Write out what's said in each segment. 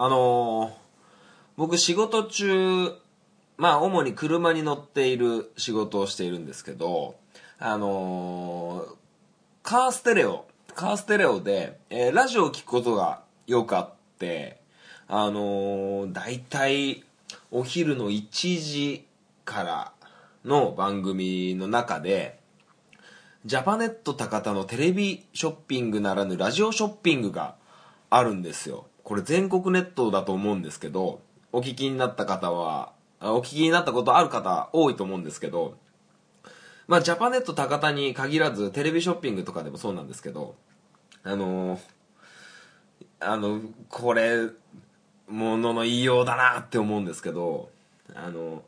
あのー僕仕事中、まあ主に車に乗っている仕事をしているんですけど、あのーカーステレオ、カーステレオで、えーラジオを聞くことがよくあって、あのー、大体お昼の1時からの番組の中で、ジャパネット高田のテレビショッピングならぬラジオショッピングがあるんですよ。これ全国ネットだと思うんですけど、お聞きになった方は、お聞きになったことある方多いと思うんですけど、まあジャパネット高田に限らずテレビショッピングとかでもそうなんですけど、あのーあの、これ、ものの言いようだなって思うんですけど、あの、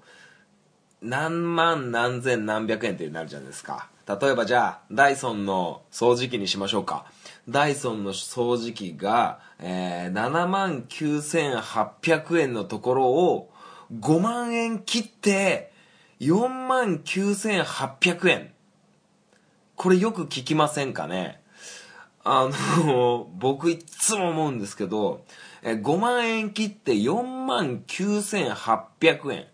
何万何千何百円ってなるじゃないですか。例えばじゃあ、ダイソンの掃除機にしましょうか。ダイソンの掃除機が、えー、7万9800円のところを5万円切って4万9800円。これよく聞きませんかね？あの、僕いつも思うんですけど、え5万円切って4万9800円。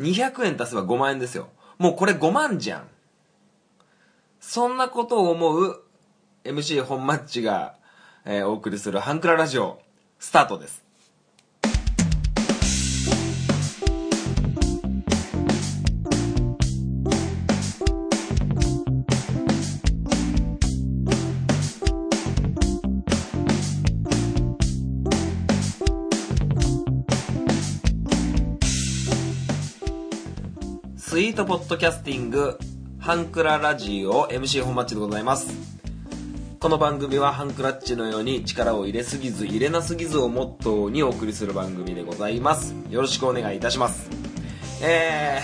200円足せば5万円ですよ。もうこれ5万じゃん。そんなことを思う MC 本マッチが、えーお送りするハンクララジオ、スタートです。スイートポッドキャスティング、ハンクララジオ MC 本マッチでございます。この番組はハンクラッチのように力を入れすぎず入れなすぎずをモットーにお送りする番組でございます。よろしくお願いいたします。え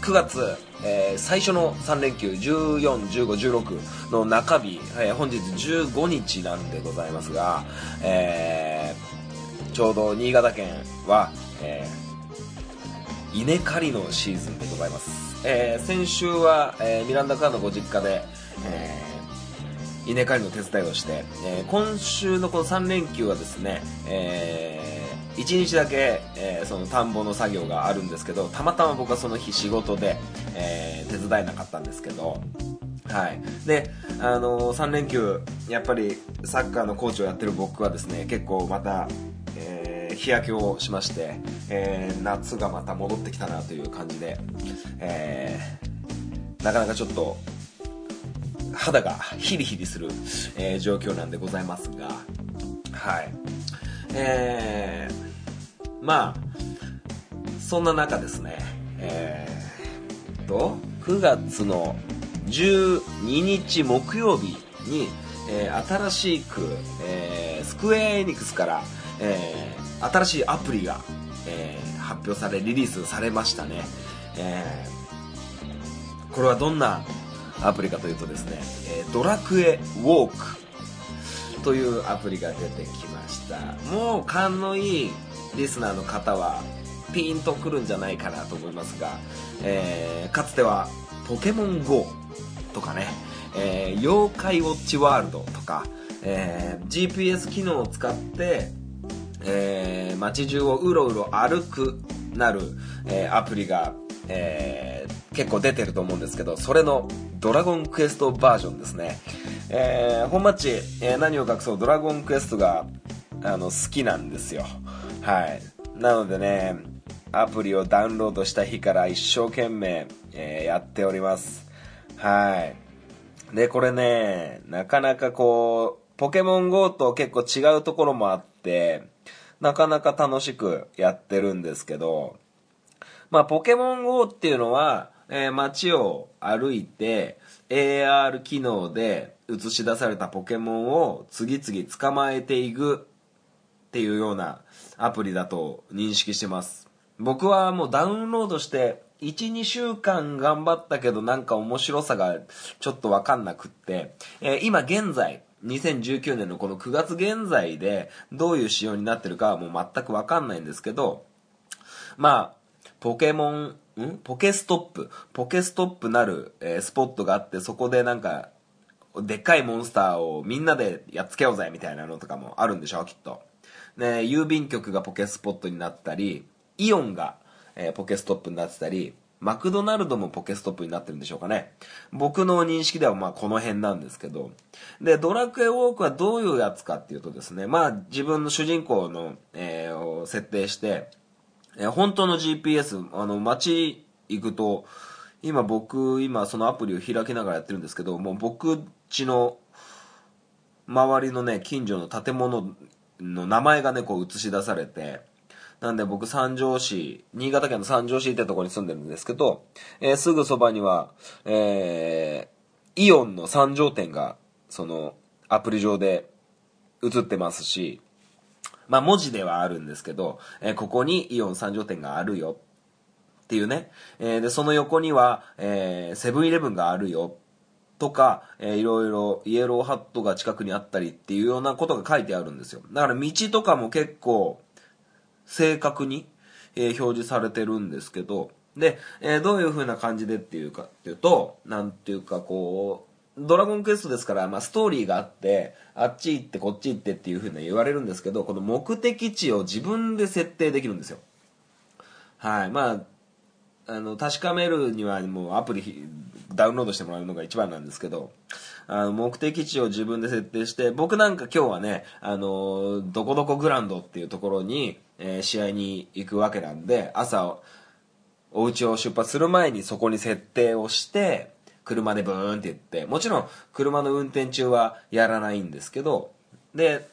ー、9月、えー最初の3連休14、15、16の中日、えー本日15日なんでございますが、えーちょうど新潟県は、えー稲刈りのシーズンでございます、えー先週は、えーミランダカーのご実家で、えー稲刈りの手伝いをして、えー今週のこの3連休はですね、え1日だけ、えーその田んぼの作業があるんですけどたまたま僕はその日仕事で、えー手伝えなかったんですけどはい、で、あの3連休やっぱりサッカーのコーチをやってる僕はですね結構また、えー日焼けをしまして、えー夏がまた戻ってきたなという感じで、えなかなかちょっと肌がヒリヒリする、えー状況なんでございますが。はい。えーまあそんな中ですね。えーと9月の12日木曜日に、えー新しく、えースクエアエニックスから、えー新しいアプリが、えー発表されリリースされましたね、えーこれはどんなアプリかというとですね、えードラクエウォークというアプリが出てきました。もう勘のいいリスナーの方はピンとくるんじゃないかなと思いますが、えーかつてはポケモン GO とかね、えー妖怪ウォッチワールドとか、えー GPS 機能を使って、えー街中をうろうろ歩くなる、えーアプリが、えー結構出てると思うんですけどそれのドラゴンクエストバージョンですね、えー本マッチ、えー何を隠そうドラゴンクエストがあの好きなんですよ。はい。なのでねアプリをダウンロードした日から一生懸命、えーやっております。はい。で、これね、なかなかこう、ポケモン GO と結構違うところもあって、なかなか楽しくやってるんですけど、まあ、ポケモン GO っていうのは、えー街を歩いて、AR 機能で映し出されたポケモンを次々捕まえていくっていうようなアプリだと認識してます。僕はもうダウンロードして12週間頑張ったけどなんか面白さがちょっと分かんなくって、えー今現在2019年のこの9月現在でどういう仕様になってるかはもう全く分かんないんですけどまあポケモンん？ポケストップポケストップなる、えースポットがあってそこでなんかでっかいモンスターをみんなでやっつけようぜみたいなのとかもあるんでしょきっとね、郵便局がポケスポットになったり、イオンが、えー、ポケストップになってたり、マクドナルドもポケストップになってるんでしょうかね。僕の認識ではまあこの辺なんですけど。で、ドラクエウォークはどういうやつかっていうとですね、まあ自分の主人公の、えー、を設定して、え、本当の GPS、あの、街行くと、今僕、今そのアプリを開きながらやってるんですけど、もう僕ちの周りのね、近所の建物の名前がね、こう映し出されて、なんで僕三条市、新潟県の三条市ってとこに住んでるんですけど、えー、すぐそばには、えー、イオンの三条店が、その、アプリ上で映ってますし、まあ文字ではあるんですけど、えー、ここにイオン三条店があるよ。っていうね、えー、で、その横には、え、セブンイレブンがあるよ。とか、えー、いろいろイエローハットが近くにあったりっていうようなことが書いてあるんですよ。だから道とかも結構、正確に、えー、表示されてるんですけど、で、えー、どういう風な感じでっていうかっていうと、なんていうかこう、ドラゴンクエストですから、まあ、ストーリーがあって、あっち行ってこっち行ってっていう風に言われるんですけど、この目的地を自分で設定できるんですよ。はい。まあ、あの、確かめるにはもうアプリダウンロードしてもらうのが一番なんですけど、あの、目的地を自分で設定して、僕なんか今日はね、あの、どこどこグランドっていうところに、えー、試合に行くわけなんで、朝、お家を出発する前にそこに設定をして、車でブーンって言って、もちろん車の運転中はやらないんですけど、で、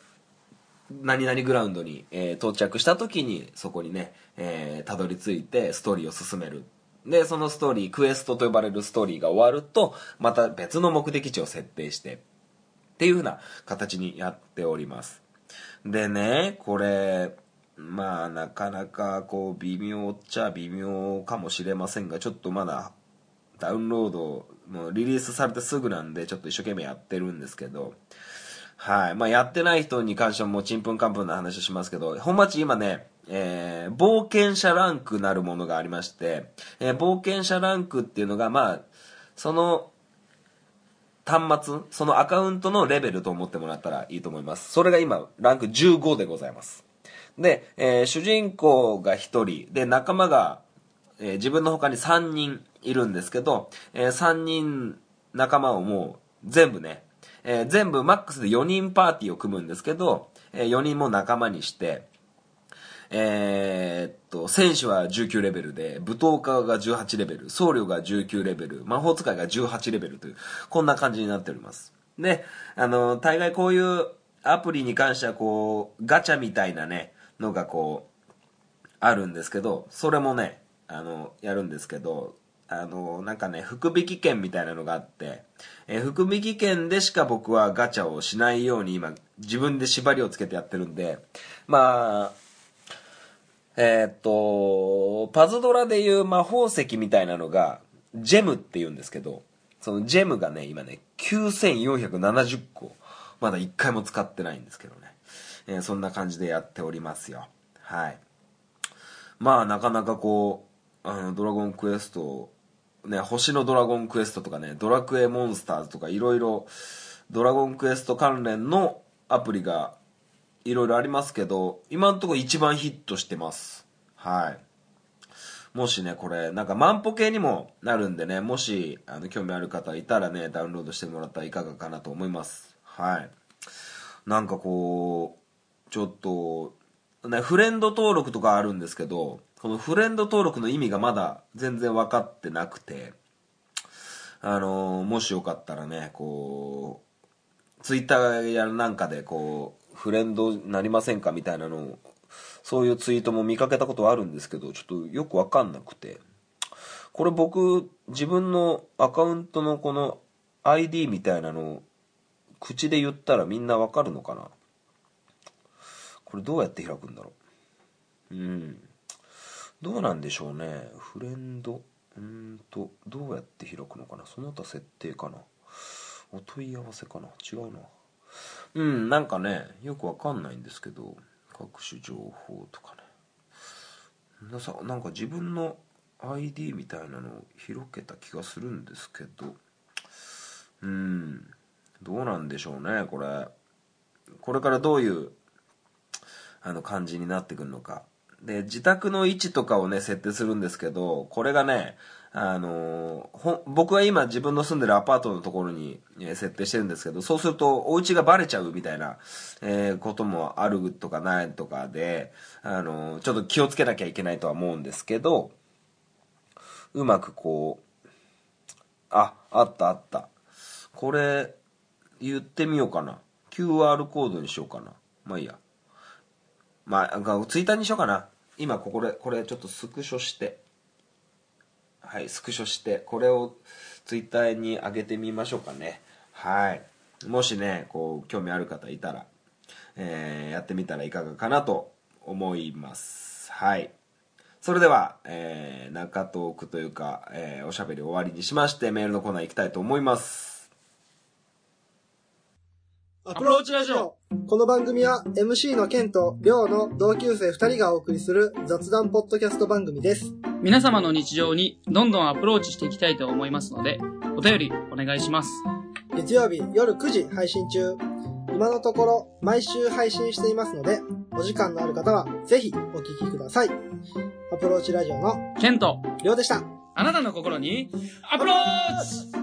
何々グラウンドに、えー、到着した時にそこにね、えー、たどり着いてストーリーを進めるで、そのストーリー、クエストと呼ばれるストーリーが終わると、また別の目的地を設定して、っていう風な形にやっております。でね、これ、まあ、なかなか、こう、微妙っちゃ微妙かもしれませんが、ちょっとまだ、ダウンロード、もうリリースされてすぐなんで、ちょっと一生懸命やってるんですけど、はい。まあ、やってない人に関してはもうちんぷんかんぷんな話をしますけど、本町今ね、えー、冒険者ランクなるものがありまして、えー、冒険者ランクっていうのが、まあ、その、端末、そのアカウントのレベルと思ってもらったらいいと思います。それが今、ランク15でございます。で、えー、主人公が1人、で、仲間が、えー、自分の他に3人いるんですけど、えー、3人仲間をもう全部ね、えー、全部マックスで4人パーティーを組むんですけど、えー、4人も仲間にして、えー、っと、選手は19レベルで、舞踏家が18レベル、僧侶が19レベル、魔法使いが18レベルという、こんな感じになっております。で、あの、大概こういうアプリに関してはこう、ガチャみたいなね、のがこう、あるんですけど、それもね、あの、やるんですけど、あの、なんかね、福引券みたいなのがあって、えー、福引券でしか僕はガチャをしないように今、自分で縛りをつけてやってるんで、まあ、えー、っと、パズドラでいう魔法石みたいなのが、ジェムって言うんですけど、そのジェムがね、今ね、9470個、まだ1回も使ってないんですけどね。えー、そんな感じでやっておりますよ。はい。まあ、なかなかこう、あの、ドラゴンクエストね、星のドラゴンクエストとかね、ドラクエモンスターズとかいろいろ、ドラゴンクエスト関連のアプリがいろいろありますけど、今のところ一番ヒットしてます。はい。もしね、これ、なんか万歩計にもなるんでね、もし、あの、興味ある方いたらね、ダウンロードしてもらったらいかがかなと思います。はい。なんかこう、ちょっと、ね、フレンド登録とかあるんですけど、このフレンド登録の意味がまだ全然分かってなくて、あのー、もしよかったらね、こう、ツイッターやなんかでこう、フレンドなりませんかみたいなのを、そういうツイートも見かけたことはあるんですけど、ちょっとよく分かんなくて、これ僕、自分のアカウントのこの ID みたいなのを口で言ったらみんなわかるのかな？これどうやって開くんだろう？うん。どうなんでしょうね。フレンド。うんとどうやって開くのかな。その他設定かな。お問い合わせかな。違うな。うんなんかねよくわかんないんですけど各種情報とかね。なさなんか自分の ID みたいなのを広げた気がするんですけど。うんどうなんでしょうねこれ。これからどういうあの感じになってくるのか。で自宅の位置とかをね設定するんですけどこれがねあのほ僕は今自分の住んでるアパートのところに、え設定してるんですけどそうするとお家がバレちゃうみたいな、えーこともあるとかないとかで、あのちょっと気をつけなきゃいけないとは思うんですけどうまくこうああったあった。これ言ってみようかな。QR コードにしようかな。まあいいや。まあツイッターにしようかな。今ここでこれちょっとスクショして。はいスクショして。これをツイッターに上げてみましょうかね。はい。もしねこう興味ある方いたら、えー、やってみたらいかがかなと思います。はい。それでは、えー、中トークというか、えー、おしゃべり終わりにしましてメールのコーナー行きたいと思います。アプローチラジオ。この番組は MC のケンとリョウの同級生2人がお送りする雑談ポッドキャスト番組です。皆様の日常にどんどんアプローチしていきたいと思いますので、お便りお願いします。月曜日夜9時配信中。今のところ毎週配信していますので、お時間のある方はぜひお聞きください。アプローチラジオのケント、りょうでした。あなたの心にアプローチ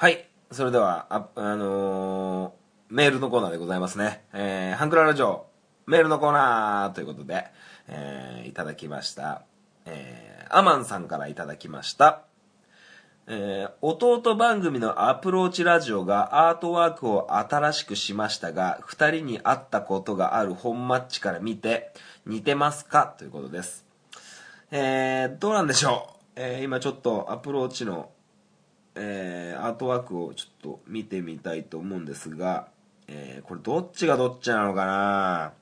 はい。それでは、あ、あのーメールのコーナーでございますね。えー、ハンクララジオ、メールのコーナーということで、えー、いただきました。えー、アマンさんからいただきました。えー、弟番組のアプローチラジオがアートワークを新しくしましたが、二人に会ったことがある本マッチから見て、似てますか？ということです。えー、どうなんでしょう？えー、今ちょっとアプローチのえーアートワークをちょっと見てみたいと思うんですが、えーこれどっちがどっちなのかな？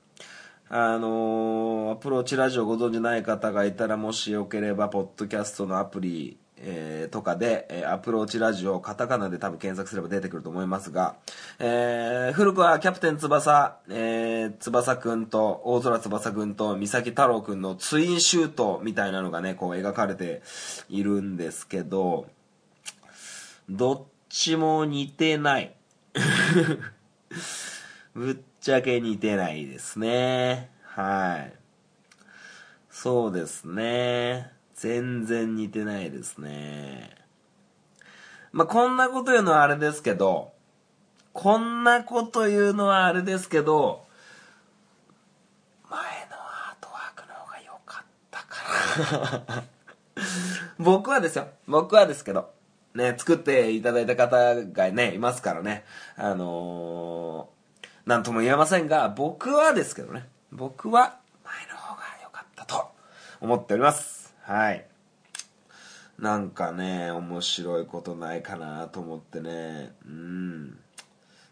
あのーアプローチラジオご存知ない方がいたらもしよければポッドキャストのアプリ、えーとかで、えーアプローチラジオカタカナで多分検索すれば出てくると思いますが、えー古くはキャプテン翼、えー翼くんと大空翼くんと三崎太郎くんのツインシュートみたいなのがねこう描かれているんですけどどっちも似てない。ぶっちゃけ似てないですね。はい。そうですね。全然似てないですね。まあ、こんなこと言うのはあれですけど、こんなこと言うのはあれですけど、前のアートワークの方が良かったかな。僕はですよ。僕はですけど。ね、作っていただいた方がね、いますからね。あのー、なんとも言えませんが、僕はですけどね。僕は前の方が良かったと思っております。はい。なんかね、面白いことないかなと思ってね。うん。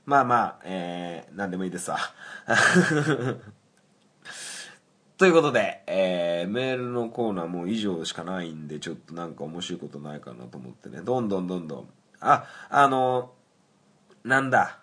まあまあ、えー、なんでもいいですわ。ということで、えー、メールのコーナーもう以上しかないんで、ちょっとなんか面白いことないかなと思ってね、どんどんどんどん。あ、あの、なんだ。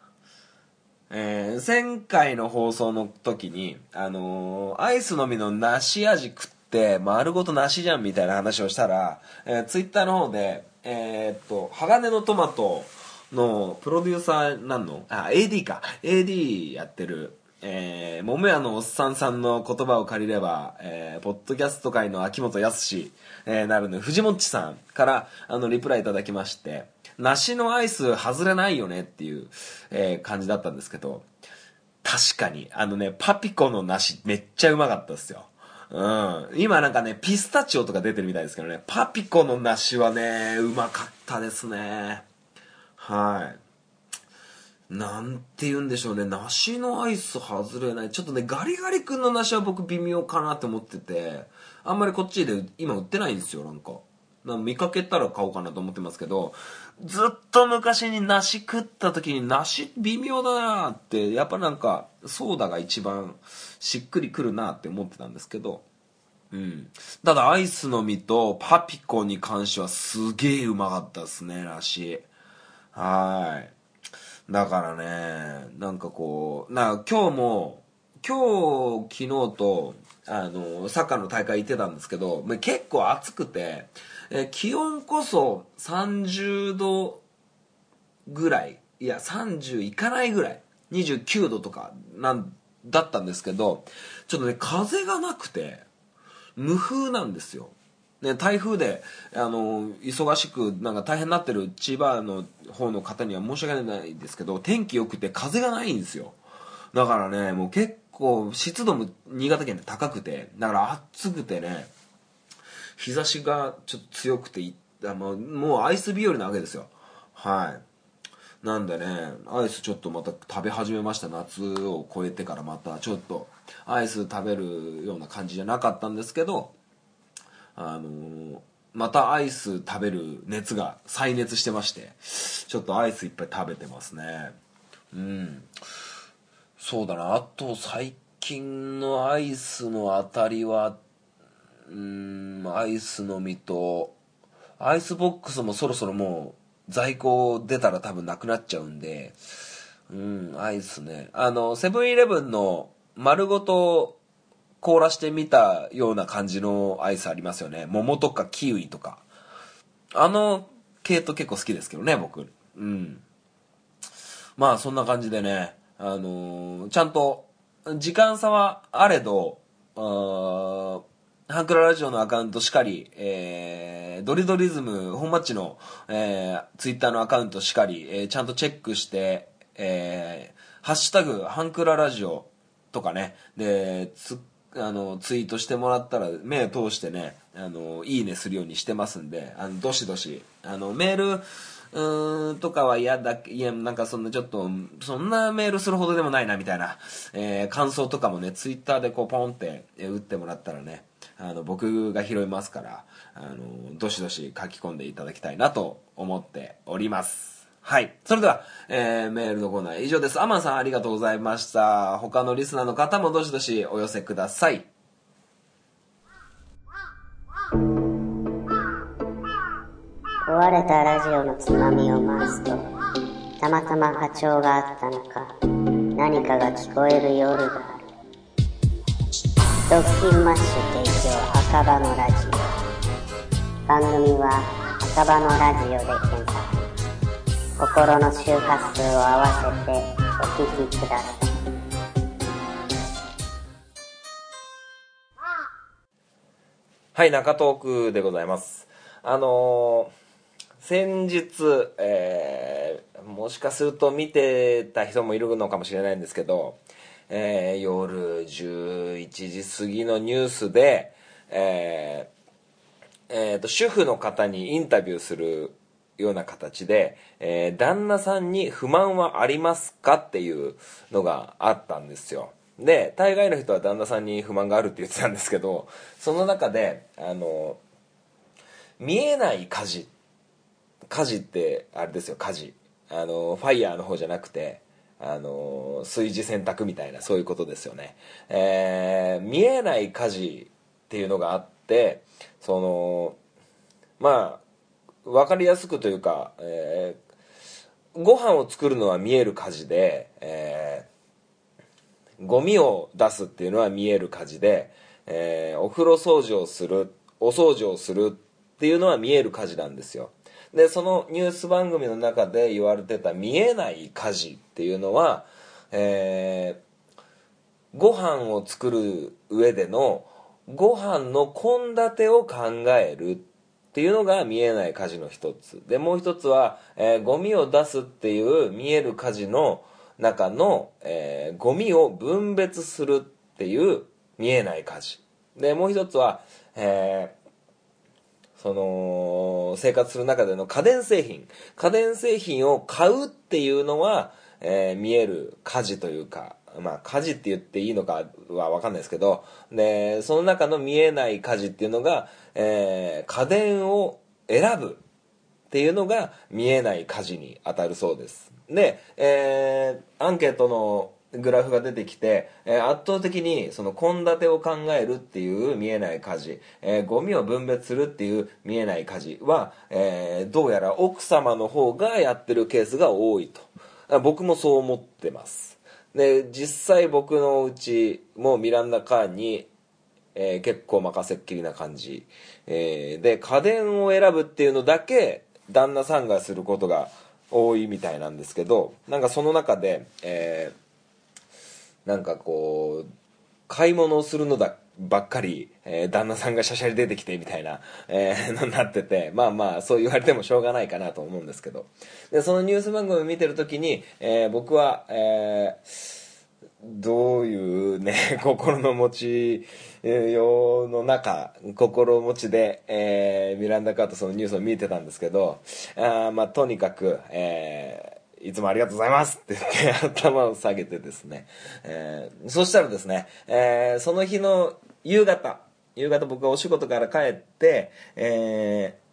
えー、前回の放送の時に、あのーアイスのみの梨味食って、丸ごと梨じゃんみたいな話をしたら、えー、ツイッターの方で、えーっと、鋼のトマトのプロデューサーなんの？あ、AD か。AD やってる、えー、桃屋のおっさんさんの言葉を借りれば、えー、ポッドキャスト界の秋元康、えー、なるの藤もっちさんから、あの、リプライいただきまして、梨のアイス外れないよねっていう、えー感じだったんですけど、確かに、あのね、パピコの梨めっちゃうまかったですよ。うん。今なんかね、ピスタチオとか出てるみたいですけどね、パピコの梨はね、うまかったですね。はい。なんて言うんでしょうね、梨のアイス外れない。ちょっとね、ガリガリ君の梨は僕微妙かなって思ってて、あんまりこっちで今売ってないんですよ、なんか。な見かけたら買おうかなと思ってますけど、ずっと昔に梨食った時に梨微妙だなって、やっぱなんか、ソーダが一番しっくりくるなって思ってたんですけど、うん。ただアイスの実とパピコに関してはすげえうまかったですね、梨。はい。だからね、なんかこう、な今日も、今日、昨日と、あの、サッカーの大会行ってたんですけど、結構暑くて、え気温こそ30度ぐらい、いや、30いかないぐらい、29度とか、なん、だったんですけど、ちょっとね、風がなくて、無風なんですよ。ね、台風で、あの、忙しく、なんか大変になってる千葉の方の方には申し訳ないですけど、天気良くて風がないんですよ。だからね、もう結構、湿度も新潟県って高くて、だから暑くてね、日差しがちょっと強くてあもうもうアイス日和なわけですよ。はい。なんでねアイスちょっとまた食べ始めました。夏を超えてからまたちょっとアイス食べるような感じじゃなかったんですけどあのーまたアイス食べる熱が再熱してましてちょっとアイスいっぱい食べてますね。うん。そうだな。あと最近のアイスの当たりはうーんアイスの実とアイスボックスもそろそろもう在庫出たら多分なくなっちゃうんでうんアイスね。あのセブンイレブンの丸ごと凍らしてみたような感じのアイスありますよね。桃とかキウイとか。あの系統結構好きですけどね僕。うん。まあそんな感じでね。あのーちゃんと時間差はあれどハンクララジオのアカウントしかり、えー、ドリドリズム、本マッチの、えー、ツイッターのアカウントしかり、えーちゃんとチェックして、えー、ハッシュタグ、ハンクララジオとかね、で、つ、あの、ツイートしてもらったら、目通してね、あの、いいねするようにしてますんで、あの、どしどし、あの、メール、うん、とかは嫌だ、いや、なんかそんなちょっと、そんなメールするほどでもないな、みたいな、えー感想とかもね、ツイッターでこう、ポンって、え打ってもらったらね、あの、僕が拾いますから、あの、どしどし書き込んでいただきたいなと思っております。はい。それでは、えーメールのコーナー以上です。アマンさんありがとうございました。他のリスナーの方もどしどしお寄せください。壊れたラジオのつまみを回すとたまたま波長があったのか何かが聞こえる夜があるドッキンマッシュ提供赤羽のラジオ番組は赤羽のラジオで検索心の周波数を合わせてお聞きくださいはい、中トークでございます。あのー先日、えーもしかすると見てた人もいるのかもしれないんですけど、えー夜11時過ぎのニュースで、えーえーと主婦の方にインタビューするような形で、えー旦那さんに不満はありますかっていうのがあったんですよ。で大概の人は旦那さんに不満があるって言ってたんですけどその中であの見えない火事火事ってあれですよ火事。あのファイヤーの方じゃなくてあの炊事洗濯みたいなそういうことですよね、えー見えない火事っていうのがあってそのまあ分かりやすくというか、えーご飯を作るのは見える火事で、えーゴミを出すっていうのは見える火事で、えーお風呂掃除をするお掃除をするっていうのは見える火事なんですよ。でそのニュース番組の中で言われてた見えない火事っていうのは、えーご飯を作る上でのご飯の献立を考えるっていうのが見えない火事の一つ。でもう一つは、えーゴミを出すっていう見える火事の中の、えーゴミを分別するっていう見えない火事。でもう一つは、えーその生活する中での家電製品。家電製品を買うっていうのは、えー見える家事というかまあ家事って言っていいのかは分かんないですけどでその中の見えない家事っていうのが、えー家電を選ぶっていうのが見えない家事に当たるそうです。で、えーアンケートのグラフが出てきて、えー圧倒的にその献立を考えるっていう見えない家事、えーゴミを分別するっていう見えない家事は、えーどうやら奥様の方がやってるケースが多いと。僕もそう思ってます。で実際僕のうちもミランダカーにえー結構任せっきりな感じ、えーで家電を選ぶっていうのだけ旦那さんがすることが多いみたいなんですけどなんかその中で、えーなんかこう買い物をするのだばっかり、えー旦那さんがしゃしゃり出てきてみたいな、えーのになっててまあまあそう言われてもしょうがないかなと思うんですけど。でそのニュース番組を見てる時に、えー僕は、えどういうね、心の持ちようの中、心持ちで、えーミランダ・カーとそのニュースを見てたんですけど、あまあ、とにかく、えいつもありがとうございますって言って頭を下げてですね、えーそしたらですね、えーその日の夕方、夕方僕がお仕事から帰って、えー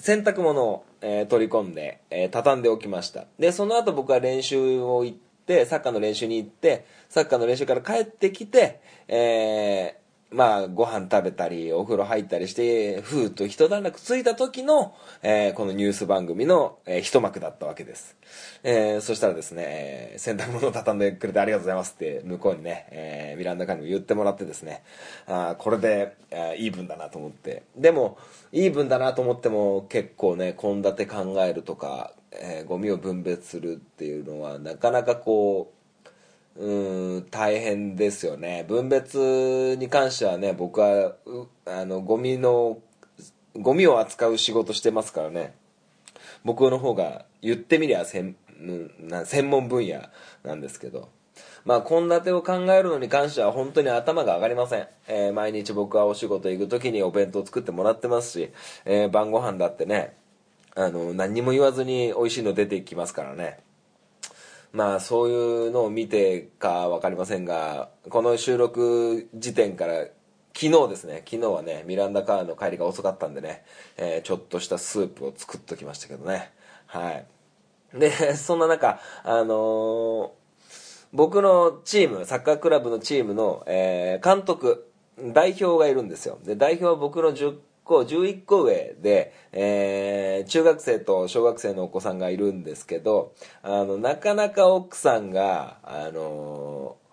洗濯物を、えー取り込んで、えー畳んでおきました。でその後僕は練習を行ってサッカーの練習に行ってサッカーの練習から帰ってきてえーまあご飯食べたりお風呂入ったりしてふーっと一段落ついた時の、えーこのニュース番組の、えー一幕だったわけです、えーそしたらですね、え洗濯物を畳んでくれてありがとうございますって向こうにね、えーミランダカにも言ってもらってですねあこれで、あーイーブンだなと思って。でもイーブンだなと思っても結構ね献立考えるとか、えーゴミを分別するっていうのはなかなかこううん大変ですよね。分別に関してはね僕はあのゴミのゴミを扱う仕事してますからね。僕の方が言ってみりゃ専うん専門分野なんですけど。まあ献立を考えるのに関しては本当に頭が上がりません、えー毎日僕はお仕事行く時にお弁当作ってもらってますし、えー晩ご飯だってねあの何にも言わずに美味しいの出てきますからね。まあそういうのを見てか分かりませんがこの収録時点から昨日ですね昨日はねミランダカーの帰りが遅かったんでね、えーちょっとしたスープを作っときましたけどね。はい。で そんな中あのー僕のチームサッカークラブのチームの、えー監督代表がいるんですよ。で代表は僕の個11個上で、えー中学生と小学生のお子さんがいるんですけどあのなかなか奥さんがあのー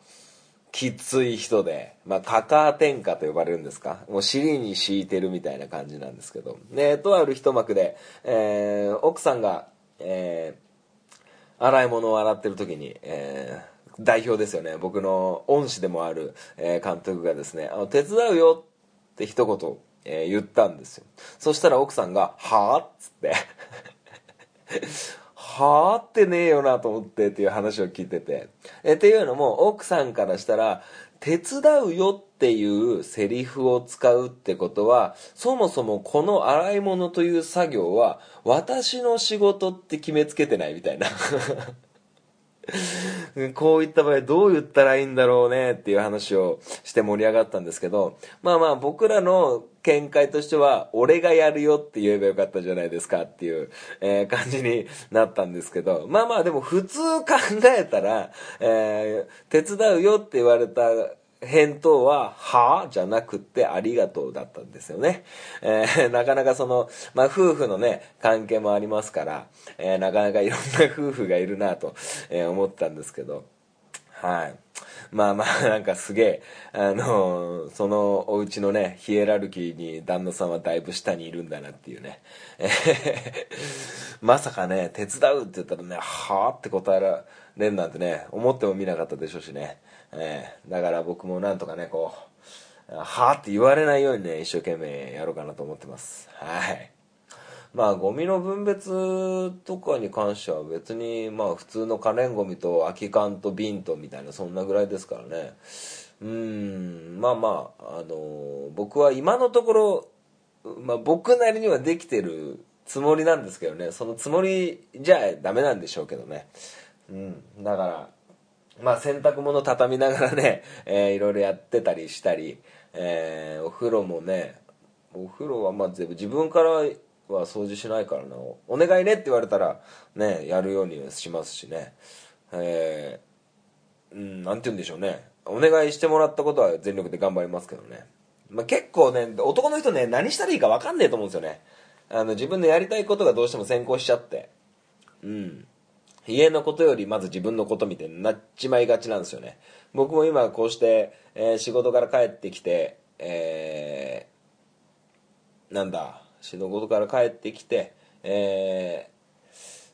きつい人で、まあ、カカア天下と呼ばれるんですか？もう尻に敷いてるみたいな感じなんですけど。でとある一幕で、えー奥さんが、えー洗い物を洗ってる時に、えー代表ですよね。僕の恩師でもある、え監督がですねあの手伝うよって一言、えー言ったんですよ。そしたら奥さんが「はあ?」っつって。はあってねえよなと思ってっていう話を聞いてて。えっていうのも奥さんからしたら手伝うよっていうセリフを使うってことはそもそもこの洗い物という作業は私の仕事って決めつけてないみたいな。こういった場合どう言ったらいいんだろうねっていう話をして盛り上がったんですけどまあまあ僕らの見解としては俺がやるよって言えばよかったじゃないですかっていう、えー感じになったんですけどまあまあでも普通考えたら、えー手伝うよって言われた返答は「は?」じゃなくって「ありがとう」だったんですよね、えー なかなかその、まあ、夫婦のね関係もありますから、えーなかなかいろんな夫婦がいるなと、えー思ったんですけど。はい。まあまあ なんかすげえあのーそのお家のねヒエラルキーに旦那さんはだいぶ下にいるんだなっていうね、まさかね手伝うって言ったらねはあって答えられるなんてね思ってもみなかったでしょうしね、えーだから僕もなんとかねこうはあって言われないようにね一生懸命やろうかなと思ってます。はい。まあゴミの分別とかに関しては別にまあ普通の可燃ゴミと空き缶と瓶とみたいなそんなぐらいですからね。うん。まあまああの僕は今のところ、まあ、僕なりにはできてるつもりなんですけどね。そのつもりじゃダメなんでしょうけどね。うん。だからまあ洗濯物畳みながらね、えーいろいろやってたりしたり、えーお風呂もねお風呂はまあ全部自分からは掃除しないからな。お願いねって言われたらねやるようにしますしね。えー、うんなんて言うんでしょうね。お願いしてもらったことは全力で頑張りますけどね、まあ、結構ね男の人ね何したらいいか分かんねえと思うんですよね。あの自分のやりたいことがどうしても先行しちゃって。うん。家のことよりまず自分のことみたいになっちまいがちなんですよね。僕も今こうして、えー仕事から帰ってきてえーなんだ仕事から帰ってきてえー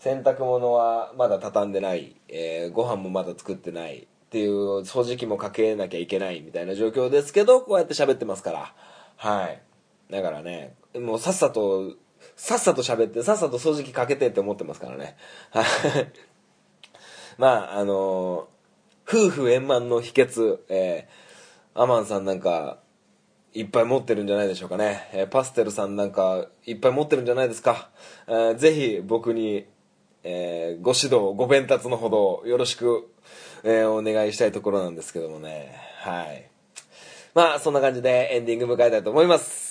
洗濯物はまだ畳んでない、えーご飯もまだ作ってないっていう掃除機もかけなきゃいけないみたいな状況ですけどこうやって喋ってますから。はい。だからねもうさっさとさっさと喋ってさっさと掃除機かけてって思ってますからね。はい。まああの夫婦円満の秘訣えーアマンさんなんかいっぱい持ってるんじゃないでしょうかね、えーパステルさんなんかいっぱい持ってるんじゃないですか、えーぜひ僕に、えーご指導ご鞭達のほどよろしく、えーお願いしたいところなんですけどもね。はい。まあそんな感じでエンディング迎えたいと思います。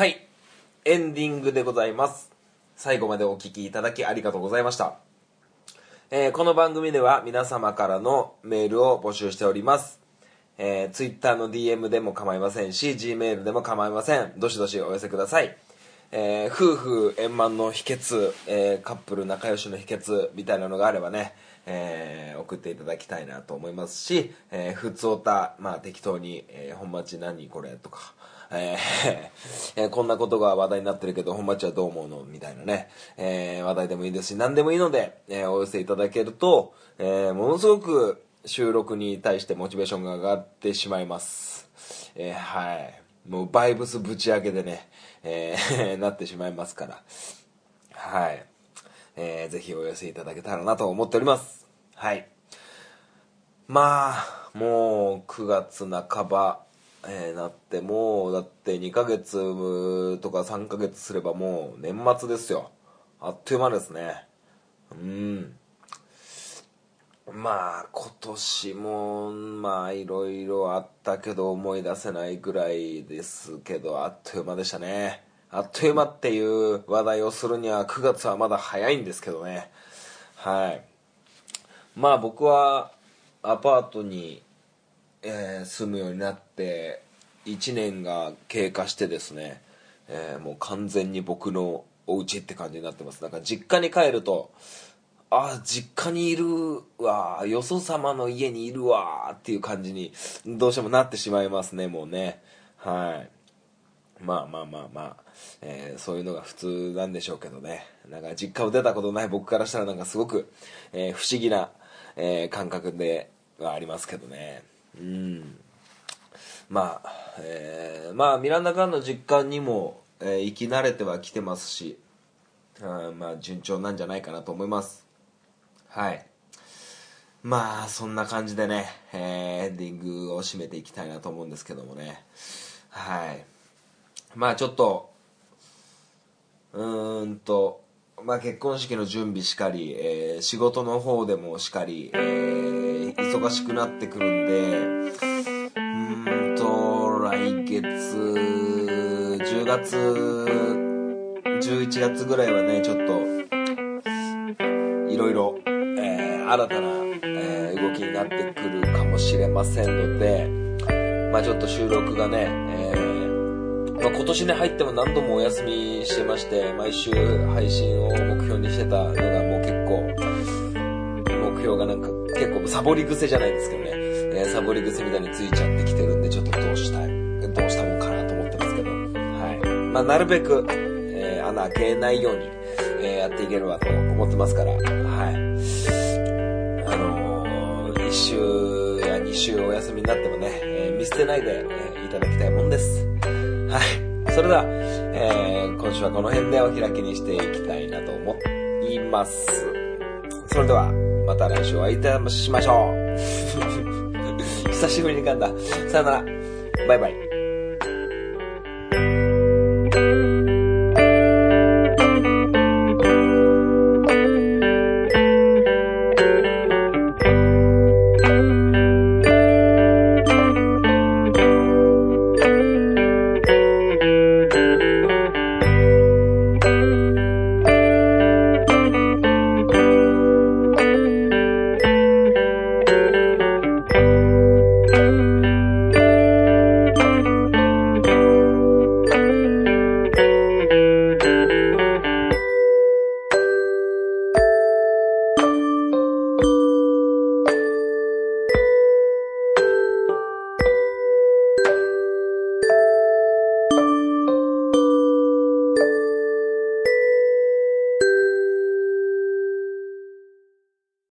はいエンディングでございます最後までお聞きいただきありがとうございましたえーこの番組では皆様からのメールを募集しております。えー、Twitter の DM でも構いませんし、Gmail でも構いません。どしどしお寄せください。えー夫婦円満の秘訣、えーカップル仲良しの秘訣みたいなのがあればね、えー送っていただきたいなと思いますし、えー、ふつおた、まあ適当に、えー本町何これとか、えー こんなことが話題になってるけど本町はどう思うの？みたいなね、えー話題でもいいですし何でもいいので、えーお寄せいただけると、えものすごく収録に対してモチベーションが上がってしまいます、えはい。もうバイブスぶち上げでね、え なってしまいますから。はい、えーぜひお寄せいただけたらなと思っております。はい。まあもう9月半ば、えーなってもうだって2ヶ月とか3ヶ月すればもう年末ですよ。あっという間ですね。うん。まあ今年もまあいろいろあったけど思い出せないぐらいですけどあっという間でしたね。あっという間っていう話題をするには9月はまだ早いんですけどね。はい。まあ僕はアパートに、えー住むようになって1年が経過してですね、えーもう完全に僕のお家って感じになってます。なんか実家に帰るとああ実家にいるわよそ様の家にいるわっていう感じにどうしてもなってしまいますねもうね。はい。まあまあまあまあ、えーそういうのが普通なんでしょうけどね。なんか実家を出たことない僕からしたらなんかすごく、えー不思議な、えー感覚ではありますけどね。うん。まあ、えーまあミランダ・カーンの実家にも、えー生き慣れてはきてますしあーまあ順調なんじゃないかなと思います。はい。まあそんな感じでね、えーエンディングを締めていきたいなと思うんですけどもね。はい。まあちょっとうーんとまあ、結婚式の準備しかり、えー仕事の方でもしかり、えー忙しくなってくるんで、うんと、来月、10月、11月ぐらいはね、ちょっと、いろいろ、え新たな、え動きになってくるかもしれませんので、まあちょっと収録がね、まあ、今年に入っても何度もお休みしてまして、毎週配信を目標にしてたのがもう結構、目標がなんか結構サボり癖じゃないんですけどね、えーサボり癖みたいについちゃってきてるんで、ちょっとどうしたい、どうしたもんかなと思ってますけど、はい。まあなるべく、えー穴開けないように、えーやっていければと思ってますから、はい。あのー、1週や2週お休みになってもね、え見捨てないで、えいただきたいもんです。はい。それでは、えー今週はこの辺でお開きにしていきたいなと思います。それでは、また来週お会いいたしましょう。久しぶりに噛んだ。さよなら。バイバイ。